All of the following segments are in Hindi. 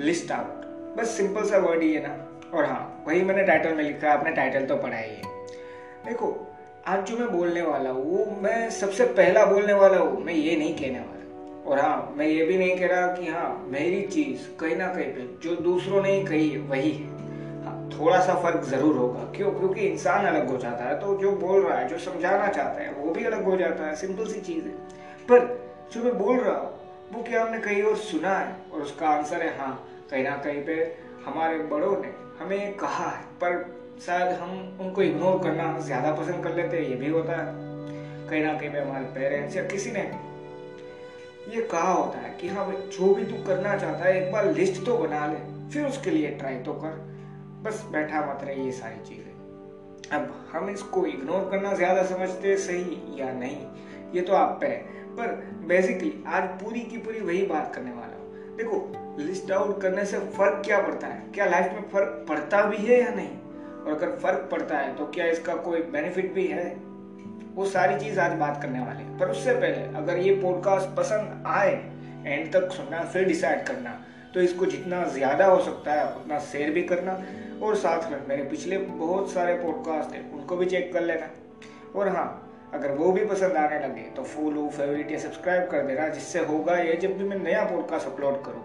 लिस्ट आउट बस सिंपल सा वर्ड ही है ना। और हाँ वही मैंने टाइटल में लिखा है आपने टाइटल तो पढ़ा ही है। देखो, आज जो मैं बोलने वाला हूँ, वो मैं सबसे पहला बोलने वाला हूँ, मैं ये नहीं कहने वाला। और हाँ मैं ये भी नहीं कह रहा कि हाँ मेरी चीज़ कहीं ना कहीं पे, जो दूसरों ने कही है, वही है। हाँ थोड़ा सा फ़र्क ज़रूर होगा। क्यों? क्योंकि इंसान अलग हो जाता है तो जो बोल रहा है, जो समझाना चाहता है, वो भी अलग हो जाता है। सिंपल सी चीज़ है। पर जो मैं बोल रहा हूँ वो क्या हमने कहीं और सुना है? और उसका आंसर है हाँ कहीं ना कहीं पे हमारे बड़ों ने हमें कहा है, पर शायद हम उनको इग्नोर करना ज़्यादा पसंद कर लेते हैं, ये भी होता है। कहीं ना कहीं पे हमारे पेरेंट्स या किसी ने ये कहा होता है कि हाँ भाई जो भी तू करना चाहता है, एक बार लिस्ट तो बना ले, फिर उसके लिए ट्राई तो कर। बस बैठा मत रहे ये सारी चीज़ें। अब हम इसको इग्नोर करना ज़्यादा समझते सही या नहीं, ये तो आप पे है। पर बेसिकली आज पूरी की पूरी वही बात करने वाला हूँ। देखो लिस्ट आउट करने से फ़र्क क्या पड़ता है? क्या लाइफ में फ़र्क पड़ता भी है या नहीं? और अगर फ़र्क पड़ता है तो क्या इसका कोई बेनिफिट भी है? वो सारी चीज़ आज बात करने वाले पर उससे पहले, अगर ये पॉडकास्ट पसंद आए एंड तक सुनना, फिर डिसाइड करना तो इसको जितना ज़्यादा हो सकता है, उतना शेयर भी करना। और साथ में मेरे पिछले बहुत सारे पॉडकास्ट हैं, उनको भी चेक कर लेना। और हाँ अगर वो भी पसंद आने लगे तो फॉलो फेवरेट या सब्सक्राइब कर देना, जिससे होगा ये, जब भी मैं नया पॉडकास्ट अपलोड करूँ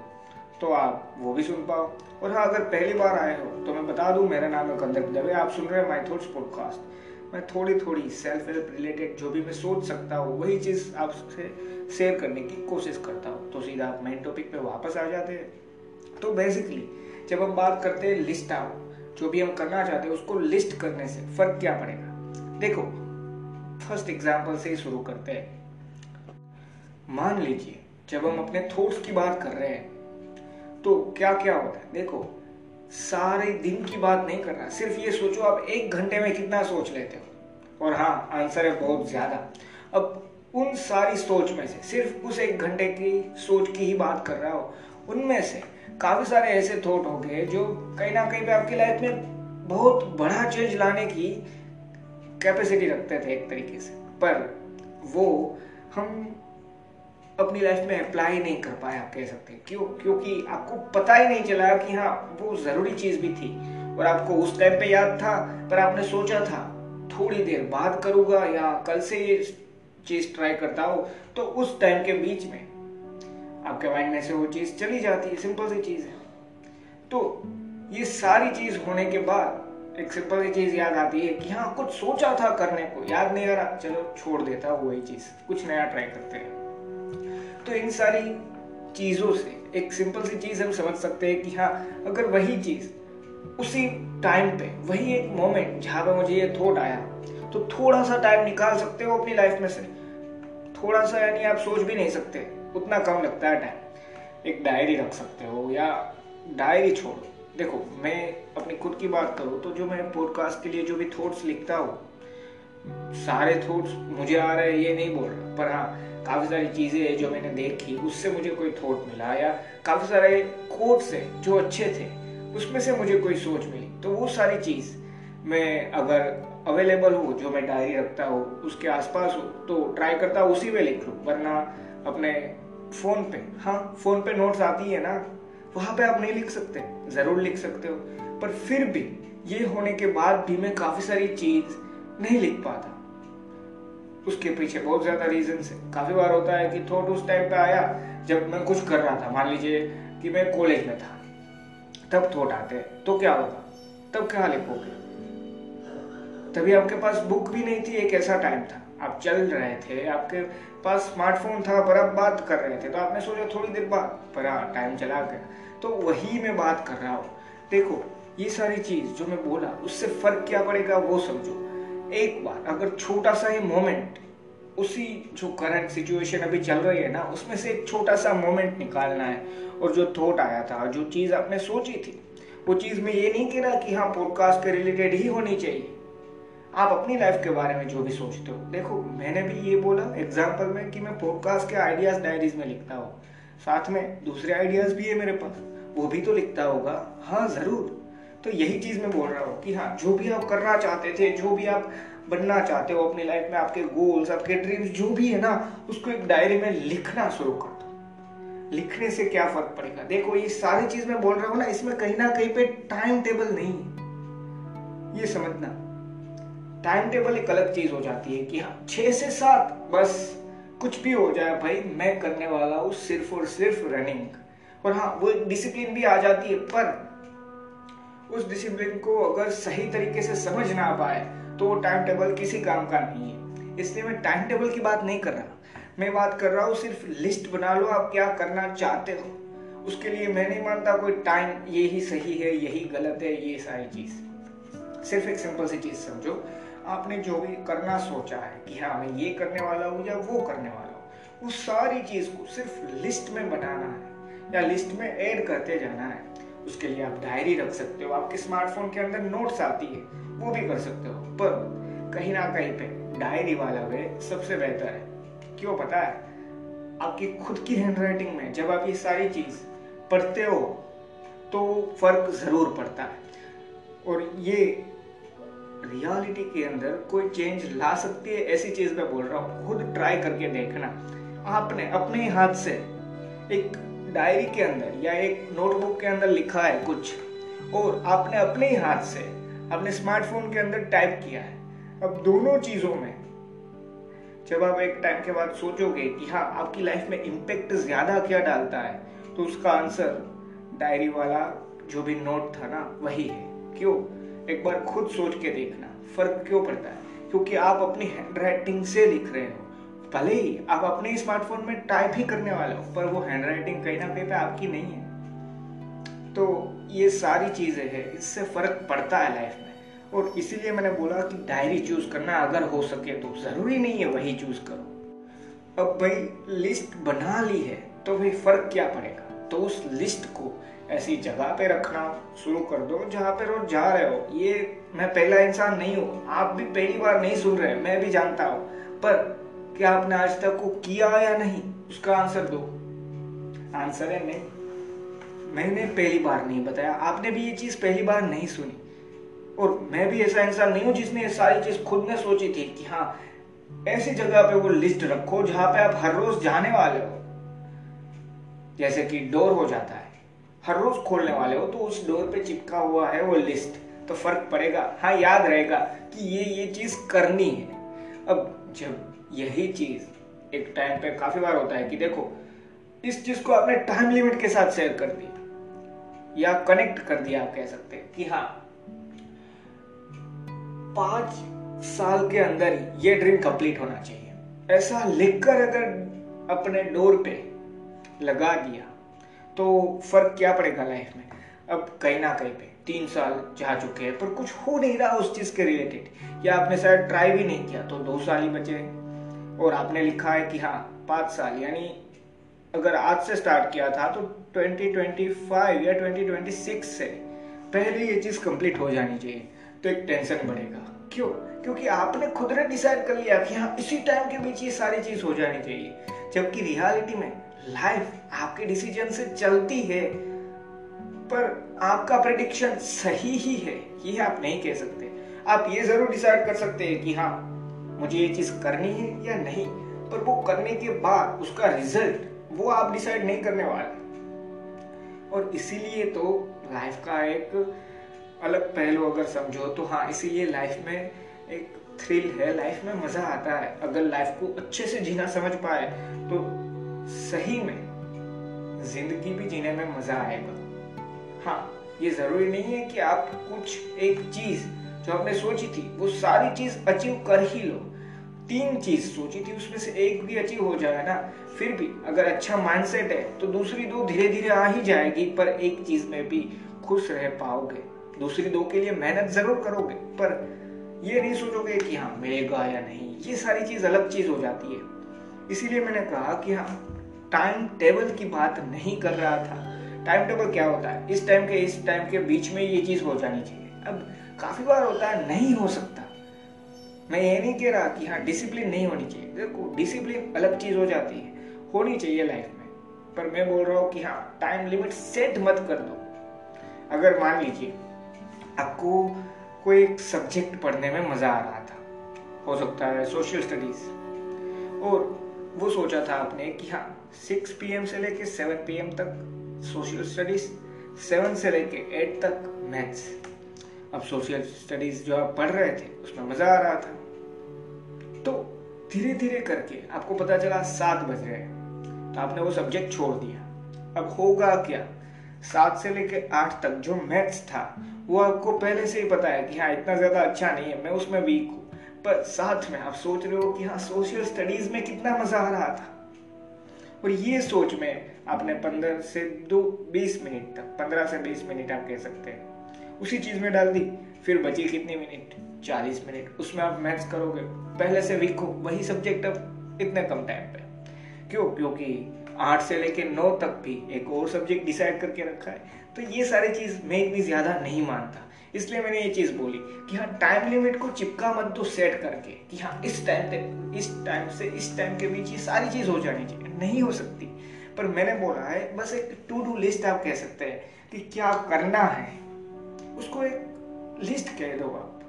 तो आप वो भी सुन पाओ। और हाँ अगर पहली बार आए हो तो मैं बता दूँ, मेरा नाम है कंदर दवे आप सुन रहे हैं माई थॉट्स पॉडकास्ट मैं थोड़ी थोड़ी सेल्फ हेल्प रिलेटेड जो भी मैं सोच सकता हूँ, वही चीज़ आपसे शेयर करने की कोशिश करता हूँ। तो सीधा आप मेन टॉपिक पे वापस आ जाते हैं। तो बेसिकली जब हम बात करते हैं लिस्ट आउट जो भी हम करना चाहते हैं, उसको लिस्ट करने से फ़र्क क्या पड़ेगा? देखो फ़र्स्ट एग्ज़ाम्पल से ही शुरू करते हैं। मान लीजिए, जब हम अपने थॉट्स की बात कर रहे हैं तो क्या क्या होता है? देखो, सारे दिन की बात नहीं कर रहा, सिर्फ़ ये सोचो आप एक घंटे में कितना सोच लेते हो। और हाँ आंसर है बहुत ज़्यादा। अब उन सारी सोच में से, सिर्फ़ उस एक घंटे की सोच की ही बात कर रहा हो, उनमें से काफ़ी सारे ऐसे थॉट हो गए जो कहीं ना कहीं पे आपकी लाइफ में बहुत बड़ा चेंज लाने की कैपेसिटी रखते थे एक तरीके से। पर वो हम अपनी लाइफ में अप्लाई नहीं कर पाए, आप कह सकते क्यों? क्योंकि आपको पता ही नहीं चला कि हाँ वो ज़रूरी चीज़ भी थी। और आपको उस टाइम पे याद था, पर आपने सोचा था, थोड़ी देर बाद करूँगा या कल से ये चीज़ ट्राई करता हो तो उस टाइम के बीच में आपके माइंड में से वो चीज़ चली जाती है। सिंपल सी चीज़ है। तो ये सारी चीज़ होने के बाद एक सिंपल सी चीज़ याद आती है कि हाँ कुछ सोचा था करने को, याद नहीं आ रहा। चलो छोड़ देता वही चीज़, कुछ नया ट्राई करते हैं। तो इन सारी चीज़ों से, एक सिंपल सी चीज़ हम समझ सकते हैं कि हाँ अगर वही चीज़ उसी टाइम पे, वही एक मोमेंट जहाँ पे मुझे ये थॉट आया तो थोड़ा सा टाइम निकाल सकते हो अपनी लाइफ में से। थोड़ा सा यानी आप सोच भी नहीं सकते, उतना कम लगता है टाइम एक डायरी रख सकते हो या डायरी छोड़ो। देखो, मैं अपनी खुद की बात करूँ तो जो मैं पॉडकास्ट के लिए जो भी थॉट्स लिखता हूँ, सारे थॉट्स मुझे आ रहे हैं, ये नहीं बोल रहा। पर हाँ काफ़ी सारी चीज़ें हैं जो मैंने देखी, उससे मुझे कोई थॉट मिला या काफ़ी सारे कोट्स है जो अच्छे थे, उसमें से मुझे कोई सोच मिली। तो वो सारी चीज़ मैं अगर अवेलेबल हूँ, जो मैं डायरी रखता हूँ, उसके आसपास हो तो ट्राई करता हूँ, उसी में लिख लूँ। वरना अपने फ़ोन पे हाँ फ़ोन पे नोट्स आती है ना, वहाँ पे आप नहीं लिख सकते। ज़रूर लिख सकते हो। पर फिर भी ये होने के बाद भी मैं काफ़ी सारी चीज़ नहीं लिख पाता। उसके पीछे बहुत ज़्यादा रीजन है। काफ़ी बार होता है कि थॉट उस टाइम पे आया जब मैं कुछ कर रहा था। मान लीजिए कि मैं कॉलेज में था। तब थॉट आते तो क्या होगा तब क्या लिखोगे तभी आपके पास बुक भी नहीं थी, एक ऐसा टाइम था। आप चल रहे थे, आपके पास स्मार्टफ़ोन था, पर आप बात कर रहे थे। तो आपने सोचा थोड़ी देर बाद, पर हाँ टाइम चला गया। तो वही मैं बात कर रहा हूँ। देखो, ये सारी चीज़ जो मैं बोला, उससे फ़र्क क्या पड़ेगा वो समझो। एक बार अगर छोटा सा ही मोमेंट उसी जो करंट सिचुएशन अभी चल रही है ना, उसमें से एक छोटा सा मोमेंट निकालना है। और जो थॉट आया था, जो चीज़ आपने सोची थी, वो चीज़ में ये नहीं कह रहा कि हाँ पॉडकास्ट के रिलेटेड ही होनी चाहिए। आप अपनी लाइफ के बारे में जो भी सोचते हो। देखो, मैंने भी ये बोला एग्ज़ाम्पल में कि मैं पॉडकास्ट के आइडियाज़ डायरीज में लिखता हूँ। साथ में दूसरे आइडियाज़ भी है मेरे पास। वो भी तो लिखता होगा। हाँ ज़रूर। तो यही चीज़ मैं बोल रहा हूँ कि हाँ जो भी आप करना चाहते थे, जो भी आप बनना चाहते हो अपनी लाइफ में, आपके गोल्स आपके ड्रीम्स जो भी है ना, उसको एक डायरी में लिखना शुरू कर दो। लिखने से क्या फ़र्क पड़ेगा? देखो, ये सारी चीज़ मैं बोल रहा हूँ ना, इसमें कहीं ना कहीं पे टाइम टेबल नहीं है। ये समझना। टाइम टेबल एक अलग चीज़ हो जाती है कि हाँ छह से सात, बस। कुछ भी हो जाए भाई, मैं करने वाला हूँ सिर्फ़ और सिर्फ़ रनिंग और हाँ वो डिसिप्लिन भी आ जाती है, पर उस डिसिप्लिन को अगर सही तरीके से समझ ना पाए तो वो टाइम टेबल किसी काम का नहीं है। इसलिए मैं टाइम टेबल की बात नहीं कर रहा। मैं बात कर रहा हूँ, सिर्फ़ लिस्ट बना लो, आप क्या करना चाहते हो। उसके लिए मैं नहीं मानता कोई टाइम यही सही है, यही गलत है, ये सारी चीज़। सिर्फ़ एक सिंपल सी चीज़ समझो। आपने जो भी करना सोचा है कि हाँ मैं ये करने वाला हूँ या वो करने वाला हूँ, उस सारी चीज़ को सिर्फ़ लिस्ट में बनाना है या लिस्ट में ऐड करते जाना है। उसके लिए आप डायरी रख सकते हो, आपके स्मार्टफ़ोन के अंदर नोट्स आती है, वो भी कर सकते हो। पर कहीं ना कहीं पे डायरी वाला वे सबसे बेहतर है। क्यों पता है? आपकी खुद की हैंडराइटिंग में जब आप ये सारी चीज़ पढ़ते हो तो फ़र्क ज़रूर पड़ता है। और ये रियलिटी के अंदर कोई चेंज ला सकती है, ऐसी चीज़ मैं बोल रहा हूँ, खुद ट्राई करके देखना। आपने अपने हाथ से एक डायरी के अंदर या एक नोटबुक के अंदर लिखा है कुछ, और आपने अपने ही हाथ से अपने स्मार्टफ़ोन के अंदर टाइप किया है, अब दोनों चीज़ों में जब आप एक टाइम के बाद सोचोगे कि हाँ आपकी लाइफ में इम्पेक्ट ज़्यादा क्या डालता है तो उसका आंसर डायरी वाला जो भी नोट था ना, वही है। क्यों? एक बार खुद सोच के देखना, फ़र्क क्यों पड़ता है? क्योंकि आप अपनी हैंड राइटिंग से लिख रहे हो। भले ही आप अपने स्मार्टफ़ोन में टाइप ही करने वाले हो, पर वो हैंड राइटिंग कहीं ना कहीं पे आपकी नहीं है। तो ये सारी चीज़ें हैं, इससे फ़र्क पड़ता है लाइफ में। और इसीलिए मैंने बोला कि डायरी चूज़ करना अगर हो सके तो ज़रूरी नहीं है वही चूज़ करो। अब भाई लिस्ट बना ली है तो भाई फ़र्क क्या पड़ेगा? तो उस लिस्ट को ऐसी जगह पे रखना शुरू कर दो जहाँ पे रोज जा रहे हो। ये मैं पहला इंसान नहीं हूँ। आप भी पहली बार नहीं सुन रहे, मैं भी जानता हूँ। पर क्या आपने आज तक को किया या नहीं, उसका आंसर दो। आंसर है नहीं। मैंने पहली बार नहीं बताया। आपने भी ये चीज़ पहली बार नहीं सुनी। और मैं भी ऐसा इंसान नहीं हूँ जिसने ये सारी चीज़ खुद ने सोची थी कि हाँ ऐसी जगह पे वो लिस्ट रखो जहाँ पे आप हर रोज जाने वाले हो। जैसे कि डोर हो जाता है। हर रोज खोलने वाले हो तो उस डोर पे चिपका हुआ है वो लिस्ट तो फ़र्क पड़ेगा। हाँ याद रहेगा कि ये ये चीज़ करनी है। अब जब यही चीज़ एक टाइम पे काफ़ी बार होता है कि देखो, इस चीज़ को आपने टाइम लिमिट के साथ शेयर कर दी या कनेक्ट कर दिया, आप कह सकते हैं कि हाँ पाँच साल के अंदर ये ड्रीम कंप्लीट होना चाहिए। ऐसा लिखकर अगर अपने डोर पे लगा दिया तो फ़र्क क्या पड़ेगा लाइफ में? अब कहीं ना कहीं पे तीन साल जा चुके हैं, पर कुछ हो नहीं रहा उस चीज़ के रिलेटेड या आपने शायद ट्राई भी नहीं किया तो दो साल ही बचे। और आपने लिखा है कि हाँ पाँच साल, यानी अगर आज से स्टार्ट किया था तो 2025 या 2026 से पहले ये चीज़ कंप्लीट हो जानी चाहिए। तो एक टेंशन बढ़ेगा। क्यों? क्योंकि आपने खुद ने डिसाइड कर लिया कि हाँ इसी टाइम के बीच ये सारी चीज़ हो जानी चाहिए। जबकि रियलिटी में लाइफ आपके डिसीज़न से चलती है, पर आपका प्रेडिक्शन सही ही है, ये आप नहीं कह सकते। आप ये ज़रूर डिसाइड कर सकते हैं कि हाँ मुझे ये चीज़ करनी है या नहीं, पर वो करने के बाद उसका रिज़ल्ट वो आप डिसाइड नहीं करने वाले। और इसीलिए तो लाइफ का एक अलग पहलू अगर समझो तो हाँ इसीलिए लाइफ में एक थ्रिल है लाइफ में मज़ा आता है। अगर लाइफ को अच्छे से जीना समझ पाए तो सही में ज़िंदगी भी जीने में मज़ा आएगा। हाँ ये ज़रूरी नहीं है कि आप कुछ एक चीज़ जो आपने सोची थी, वो सारी चीज़ अचीव कर ही लो। तीन चीज़ सोची थी, उसमें से एक भी अचीव हो जाए ना, फिर भी अगर अच्छा माइंडसेट है तो दूसरी दो धीरे धीरे आ ही जाएगी, पर एक चीज़ में भी खुश रह पाओगे। दूसरी दो के लिए मेहनत ज़रूर करोगे, पर ये नहीं सोचोगे कि हाँ मिलेगा या नहीं। ये सारी चीज़ अलग चीज़ हो जाती है। इसीलिए मैंने कहा कि हाँ टाइम टेबल की बात नहीं कर रहा था। टाइम टेबल क्या होता है? इस टाइम के, इस टाइम के बीच में ये चीज़ हो जानी चाहिए। अब काफ़ी बार होता है, नहीं हो सकता। मैं ये नहीं कह रहा कि हाँ डिसिप्लिन नहीं होनी चाहिए। देखो डिसिप्लिन अलग चीज़ हो जाती है, होनी चाहिए लाइफ में। पर मैं बोल रहा हूँ कि हाँ टाइम लिमिट सेट मत कर दो। अगर मान लीजिए, आपको कोई एक सब्जेक्ट पढ़ने में मज़ा आ रहा था, हो सकता है सोशल स्टडीज़ और वो सोचा था आपने कि हाँ सिक्स पी से लेके सेवन पी तक सोशल स्टडीज़ सेवन से लेके एट तक मैथ्स अब सोशल स्टडीज़ जो आप पढ़ रहे थे, उसमें मज़ा आ रहा था। तो धीरे धीरे करके आपको पता चला सात बज रहे तो आपने वो सब्जेक्ट छोड़ दिया। अब होगा क्या? सात से लेके आठ तक जो मैथ्स था, वो आपको पहले से ही पता है कि हाँ इतना ज़्यादा अच्छा नहीं है, मैं उसमें वीक हूँ। पर साथ में आप सोच रहे हो कि हाँ सोशल स्टडीज़ में कितना मज़ा आ रहा था। और ये सोच में आपने पंद्रह से दो, बीस मिनट तक, पंद्रह से बीस मिनट आप कह सकते हैं। उसी चीज़ में डाल दी, फिर बची कितने मिनट? चालीस मिनट। उसमें आप मैथ्स करोगे। पहले से वीक हो वही सब्जेक्ट अब इतने कम टाइम पे। क्यों? क्योंकि आठ से लेके नौ तक भी एक और सब्जेक्ट डिसाइड करके रखा है। तो ये सारी चीज़ मैं इतनी ज़्यादा नहीं मानता। इसलिए मैंने ये चीज़ बोली कि हाँ टाइम लिमिट को चिपका मत तो सेट करके कि हाँ इस टाइम तक इस टाइम से, इस टाइम के बीच ये सारी चीज़ हो जानी चाहिए। नहीं हो सकती। पर मैंने बोला है, बस एक टू डू लिस्ट आप कह सकते हैं कि क्या करना है। उसको एक लिस्ट कह दो आप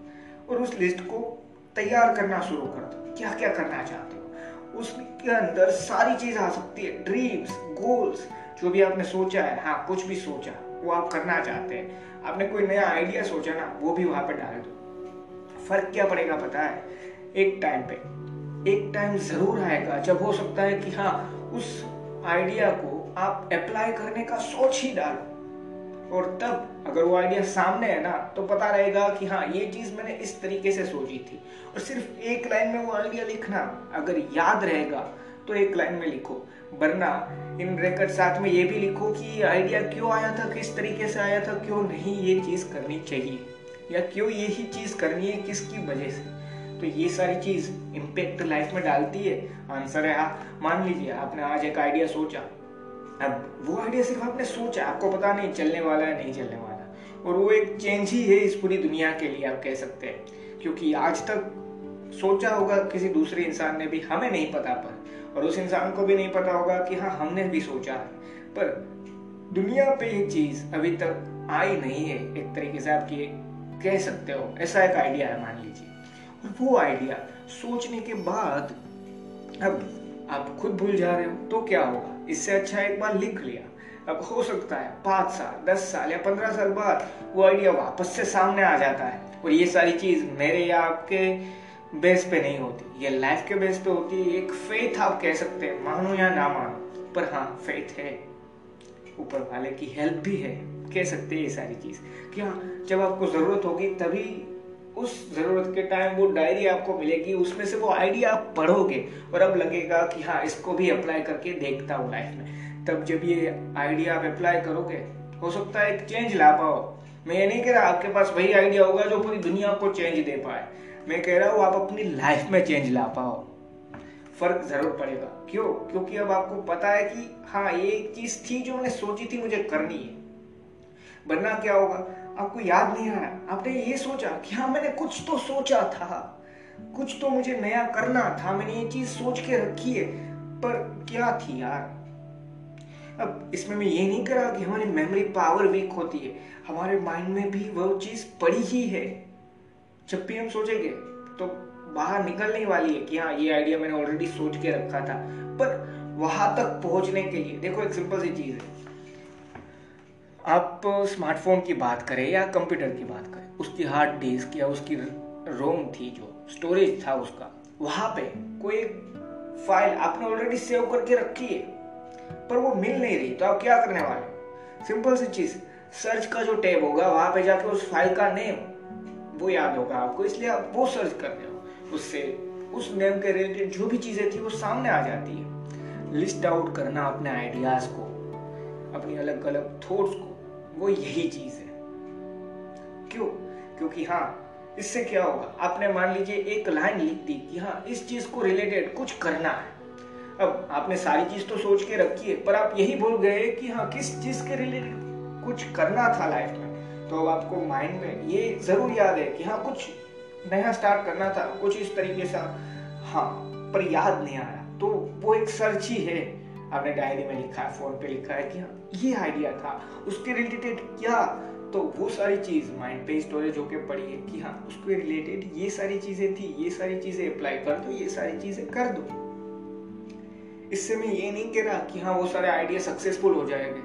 और उस लिस्ट को तैयार करना शुरू कर दो। क्या क्या करना चाहते हो? उसके अंदर सारी चीज़ आ सकती है। ड्रीम्स गोल्स जो भी आपने सोचा है हाँ कुछ भी सोचा, वो आप करना चाहते हैं। आपने कोई नया आइडिया सोचा ना, वो भी वहाँ पर डाल दो। फ़र्क क्या पड़ेगा पता है? एक टाइम पे। एक टाइम ज़रूर आएगा, जब हो सकता है कि हाँ उस आइडिया को आप अप्लाई करने का सोच ही डालो। और तब, अगर वो आइडिया सामने है ना तो पता रहेगा कि हाँ ये चीज़ मैंने इस तरीके से सोची थी। और सिर्फ़ एक लाइन में वो आइडिया लिखना, अगर याद रहेगा तो एक लाइन में लिखो। वरना इन रेकर्ड साथ में ये भी लिखो कि आइडिया क्यों आया था, किस तरीके से आया था, क्यों नहीं ये चीज़ करनी चाहिए? या क्यों यही चीज़ करनी है, किसकी वजह से? तो ये सारी चीज़ इम्पेक्ट लाइफ में डालती है। आंसर है हाँ मान लीजिए आपने आज एक आइडिया सोचा। अब वो आइडिया सिर्फ़ आपने सोचा, आपको पता नहीं चलने वाला है, नहीं चलने वाला। और वो एक चेंज ही है इस पूरी दुनिया के लिए, आप कह सकते हैं। क्योंकि आज तक सोचा होगा किसी दूसरे इंसान ने भी, हमें नहीं पता पर। और उस इंसान को भी नहीं पता होगा कि हाँ हमने भी सोचा है। पर दुनिया पे एक चीज़ अभी तक आई नहीं है, एक तरीके से आप ये कह सकते हो। ऐसा एक आइडिया है, मान लीजिए। वो आइडिया सोचने के बाद अब आप खुद भूल जा रहे हो तो क्या होगा? इससे अच्छा एक बार लिख लिया। अब हो सकता है पाँच साल, दस साल या पंद्रह साल बाद वो आइडिया वापस से सामने आ जाता है। और ये सारी चीज़ मेरे या आपके बेस पे नहीं होती। ये लाइफ के बेस पे होती है, एक फेथ आप कह सकते हैं, मानो या ना मानो। पर हाँ फेथ है। ऊपर वाले की हेल्प भी है। कह सकते हैं ये सारी चीज़। क्या जब आपको ज़रूरत होगी, तभी उस ज़रूरत के टाइम वो डायरी आपको मिलेगी, उसमें से वो आइडिया आप पढ़ोगे और अब लगेगा कि हाँ इसको भी अप्लाई करके देखता हूँ लाइफ में। तब जब ये आइडिया आप अप्लाई करोगे, हो सकता है एक चेंज ला पाओ। मैं ये नहीं कह रहा आपके पास वही आइडिया होगा जो पूरी दुनिया को चेंज दे पाए। मैं कह रहा हूँ, आप अपनी लाइफ में चेंज ला पाओ। फ़र्क ज़रूर पड़ेगा। क्यों? क्योंकि अब आपको पता है कि हाँ ये एक चीज़ थी जो मैंने सोची थी, मुझे करनी है। वरना क्या होगा? आपको याद नहीं आ रहा? आपने ये सोचा कि हाँ मैंने कुछ तो सोचा था। कुछ तो मुझे नया करना था। मैंने ये चीज़ सोच के रखी है। पर क्या थी यार? अब इसमें मैं ये नहीं करा कि हमारी मेमोरी पावर वीक होती है। हमारे माइंड में भी वो चीज़ पड़ी ही है। जब भी हम सोचेंगे तो बाहर निकलने वाली है कि हाँ ये आइडिया मैंने ऑलरेडी सोच के रखा था। पर वहाँ तक पहुँचने के लिए, देखो एक सिंपल सी चीज़ है। आप स्मार्टफ़ोन की बात करें या कंप्यूटर की बात करें, उसकी हार्ड डिस्क या उसकी रोम थी जो स्टोरेज था उसका, वहाँ पे कोई फ़ाइल आपने ऑलरेडी सेव करके रखी है, पर वो मिल नहीं रही तो आप क्या करने वाले? सिंपल सी चीज़ सर्च का जो टैब होगा, वहाँ पे जाके उस फ़ाइल का नेम वो याद होगा आपको, इसलिए आप वो सर्च कर रहे हो उससे। उस नेम के रिलेटेड जो भी चीज़ें थी वो सामने आ जाती है। लिस्ट आउट करना अपने आइडियाज़ को, अपनी अलग अलग थॉट्स को, वो यही चीज़ है। क्यों? क्योंकि हाँ इससे क्या होगा? आपने मान लीजिए एक लाइन लिख दी कि हाँ इस चीज़ को रिलेटेड कुछ करना है। अब आपने सारी चीज़ तो सोच के रखी है, पर आप यही भूल गए कि हाँ किस चीज़ के रिलेटेड कुछ करना था लाइफ में? तो आपको माइंड में ये ज़रूर याद है कि हाँ कुछ नया स्टार्ट करना था, कुछ इस तरीके से हाँ पर याद नहीं आया। तो वो एक सर्च ही है। आपने डायरी में लिखा है फ़ोन पे लिखा है कि हाँ ये आइडिया था, उसके रिलेटेड क्या? तो वो सारी चीज़ माइंड पे स्टोरेज होके पड़ी है कि हाँ उसके रिलेटेड ये सारी चीज़ें थी, ये सारी चीज़ें अप्लाई कर दो, ये सारी चीज़ें कर दो। इससे मैं ये नहीं कह रहा कि हाँ वो सारे आइडिया सक्सेसफुल हो जाएँगे।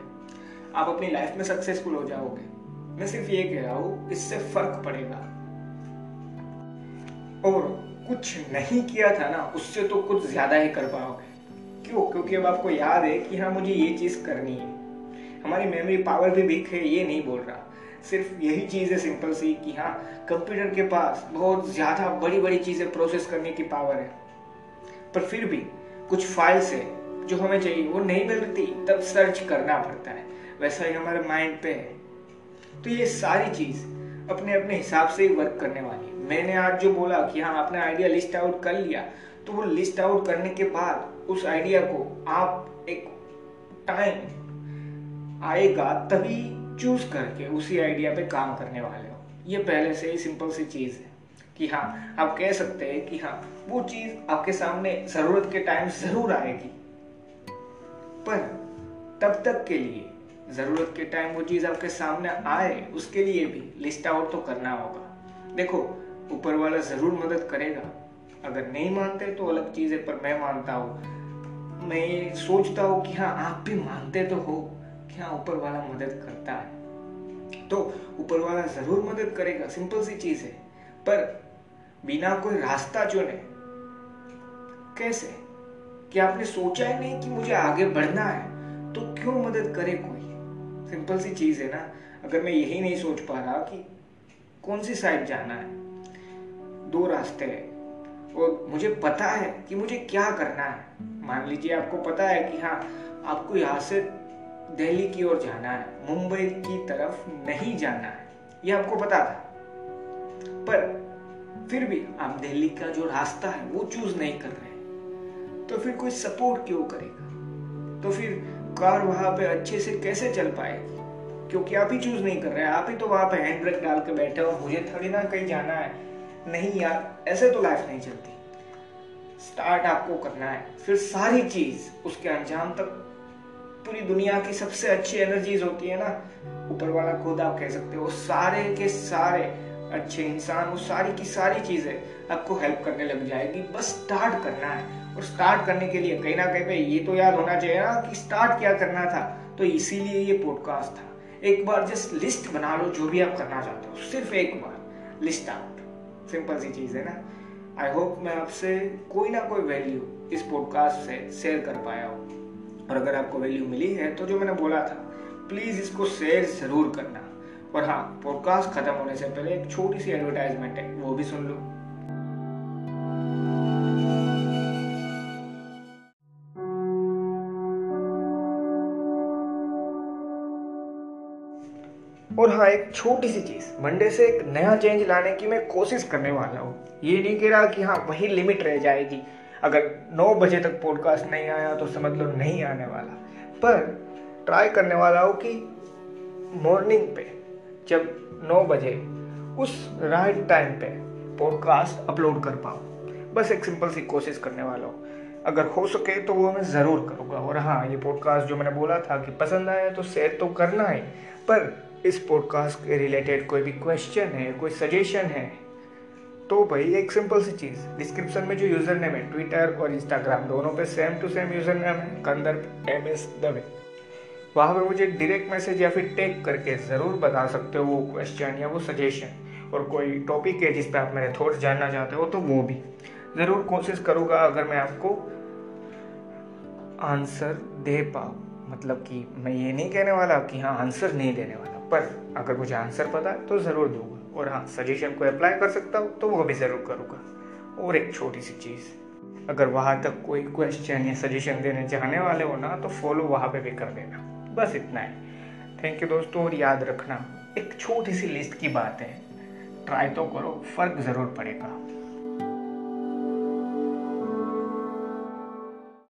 आप अपनी लाइफ में सक्सेसफुल हो जाओगे। मैं सिर्फ़ ये कह रहा हूँ, इससे फ़र्क पड़ेगा। और कुछ नहीं किया था ना, उससे तो कुछ ज़्यादा ही कर पाओगे। क्यों? क्योंकि अब आपको याद है कि हाँ मुझे ये चीज़ करनी है। हमारी मेमोरी पावर भी वीक है, ये नहीं बोल रहा। सिर्फ़ यही चीज़ है सिंपल सी कि हाँ कंप्यूटर के पास बहुत ज़्यादा बड़ी बड़ी चीज़ें प्रोसेस करने की पावर है। पर फिर भी कुछ फाइल्स है जो हमें चाहिए, वो नहीं मिलती, तब सर्च करना पड़ता है। वैसा ही हमारे माइंड पे है। तो ये सारी चीज़ अपने अपने हिसाब से वर्क करने वाली है। मैंने आज जो बोला कि हाँ आपने आइडिया लिस्ट आउट कर लिया तो वो लिस्ट आउट करने के बाद उस आइडिया को आप एक टाइम आएगा तभी चूज़ करके उसी आइडिया पे काम करने वाले हो। ये पहले से ही सिंपल सी चीज़ है कि हाँ आप कह सकते हैं कि हाँ वो चीज़ आपके सामने ज़रूरत के टाइम ज़रूर आएगी। पर तब तक के लिए ज़रूरत के टाइम वो चीज़ आपके सामने आए, उसके लिए भी लिस्ट आउट तो करना होगा। देखो, ऊपर वाला ज़रूर मदद करेगा। अगर नहीं मानते तो अलग चीज़ है, पर मैं मानता हूँ। मैं सोचता हूँ कि हाँ आप भी मानते तो हो कि हाँ ऊपर वाला मदद करता है। तो ऊपर वाला ज़रूर मदद करेगा सिंपल सी चीज़ है। पर बिना कोई रास्ता चुने, कैसे? कि आपने सोचा ही नहीं कि मुझे आगे बढ़ना है? तो क्यों मदद करे कोई? सिंपल सी चीज़ है ना, अगर मैं यही नहीं सोच पा रहा कि कौन सी साइड जाना है, दो रास्ते हैं, और मुझे पता है कि मुझे क्या करना है। मान लीजिए आपको पता है कि हाँ आपको यहाँ से दिल्ली की ओर जाना है, मुंबई की तरफ़ नहीं जाना है, ये आपको पता था। पर फिर भी आप दिल्ली का जो रास्ता है, वो चूज़ नहीं कर रहे तो फिर कोई सपोर्ट क्यों करेगा? तो फिर कार वहाँ पे अच्छे से कैसे चल पाएगी क्योंकि आप ही चूज़ नहीं कर रहे हैं आप ही तो वहाँ पे हैंड ब्रेक डाल के बैठे हो। मुझे थोड़ी ना कहीं जाना है। नहीं यार, ऐसे तो लाइफ नहीं चलती। स्टार्ट आपको करना है। फिर सारी चीज़ उसके अंजाम तक। पूरी दुनिया की सबसे अच्छी एनर्जीज होती है ना। ऊपर वाला खुद आप कह सकते हो सारे के सारे अच्छे इंसान, वो सारी की सारी चीज़ें आपको हेल्प करने लग जाएगी। बस स्टार्ट करना है। और स्टार्ट करने के लिए कहीं ना कहीं पे ये तो याद होना चाहिए ना कि स्टार्ट क्या करना था। तो इसीलिए ये पॉडकास्ट था। एक बार जस्ट लिस्ट बना लो, जो भी आप करना चाहते हो। सिर्फ़ एक बार। लिस्ट आउट सिंपल सी चीज़ है ना। आई होप मैं आपसे कोई ना कोई वैल्यू इस पॉडकास्ट से शेयर कर पाया हूँ। और अगर आपको वैल्यू मिली है तो जो मैंने बोला था प्लीज़ इसको शेयर ज़रूर करना। और हाँ पॉडकास्ट खत्म होने से पहले एक छोटी सी एडवर्टाइजमेंट है, वो भी सुन लो। हाँ एक छोटी सी चीज़। मंडे से एक नया चेंज लाने की मैं कोशिश करने वाला हूँ। ये नहीं कह रहा कि हाँ वही लिमिट रह जाएगी। अगर 9 बजे तक पॉडकास्ट नहीं आया तो समझ लो नहीं आने वाला। पर ट्राई करने वाला हूँ कि मॉर्निंग पे, जब 9 बजे, उस राइट टाइम पे पॉडकास्ट अपलोड कर पाऊँ। बस एक सिंपल सी कोशिश करने वाला हूँ। अगर हो सके तो वो मैं ज़रूर करूँगा। और हाँ ये पॉडकास्ट जो मैंने बोला था कि पसंद आया तो शेयर तो करना है। पर इस पॉडकास्ट के रिलेटेड कोई भी क्वेश्चन है, कोई सजेशन है तो भाई एक सिंपल सी चीज़ डिस्क्रिप्शन में जो यूज़र नेम है ट्विटर और इंस्टाग्राम दोनों पे same to same user name है कंदर एम एस दवे वहाँ पर मुझे डायरेक्ट मैसेज या फिर टेक करके ज़रूर बता सकते हो वो क्वेश्चन या वो सजेशन और कोई टॉपिक है जिस पर आप मेरे थॉट्स जानना चाहते हो तो वो भी। ज़रूर कोशिश करूँगा अगर मैं आपको आंसर दे पाऊँ मतलब कि मैं ये नहीं कहने वाला कि हाँ आंसर नहीं देने वाला। पर अगर मुझे आंसर पता है तो ज़रूर दूँगा। और हाँ सजेशन को अप्लाई कर सकता हूँ तो वो भी ज़रूर करूँगा। और एक छोटी सी चीज़, अगर वहाँ तक कोई क्वेश्चन या सजेशन देने चाहने वाले हो ना तो फॉलो वहाँ पे भी कर देना। बस इतना ही। थैंक यू दोस्तों, और याद रखना, एक छोटी सी लिस्ट की बात। है ट्राई तो करो, फ़र्क ज़रूर पड़ेगा।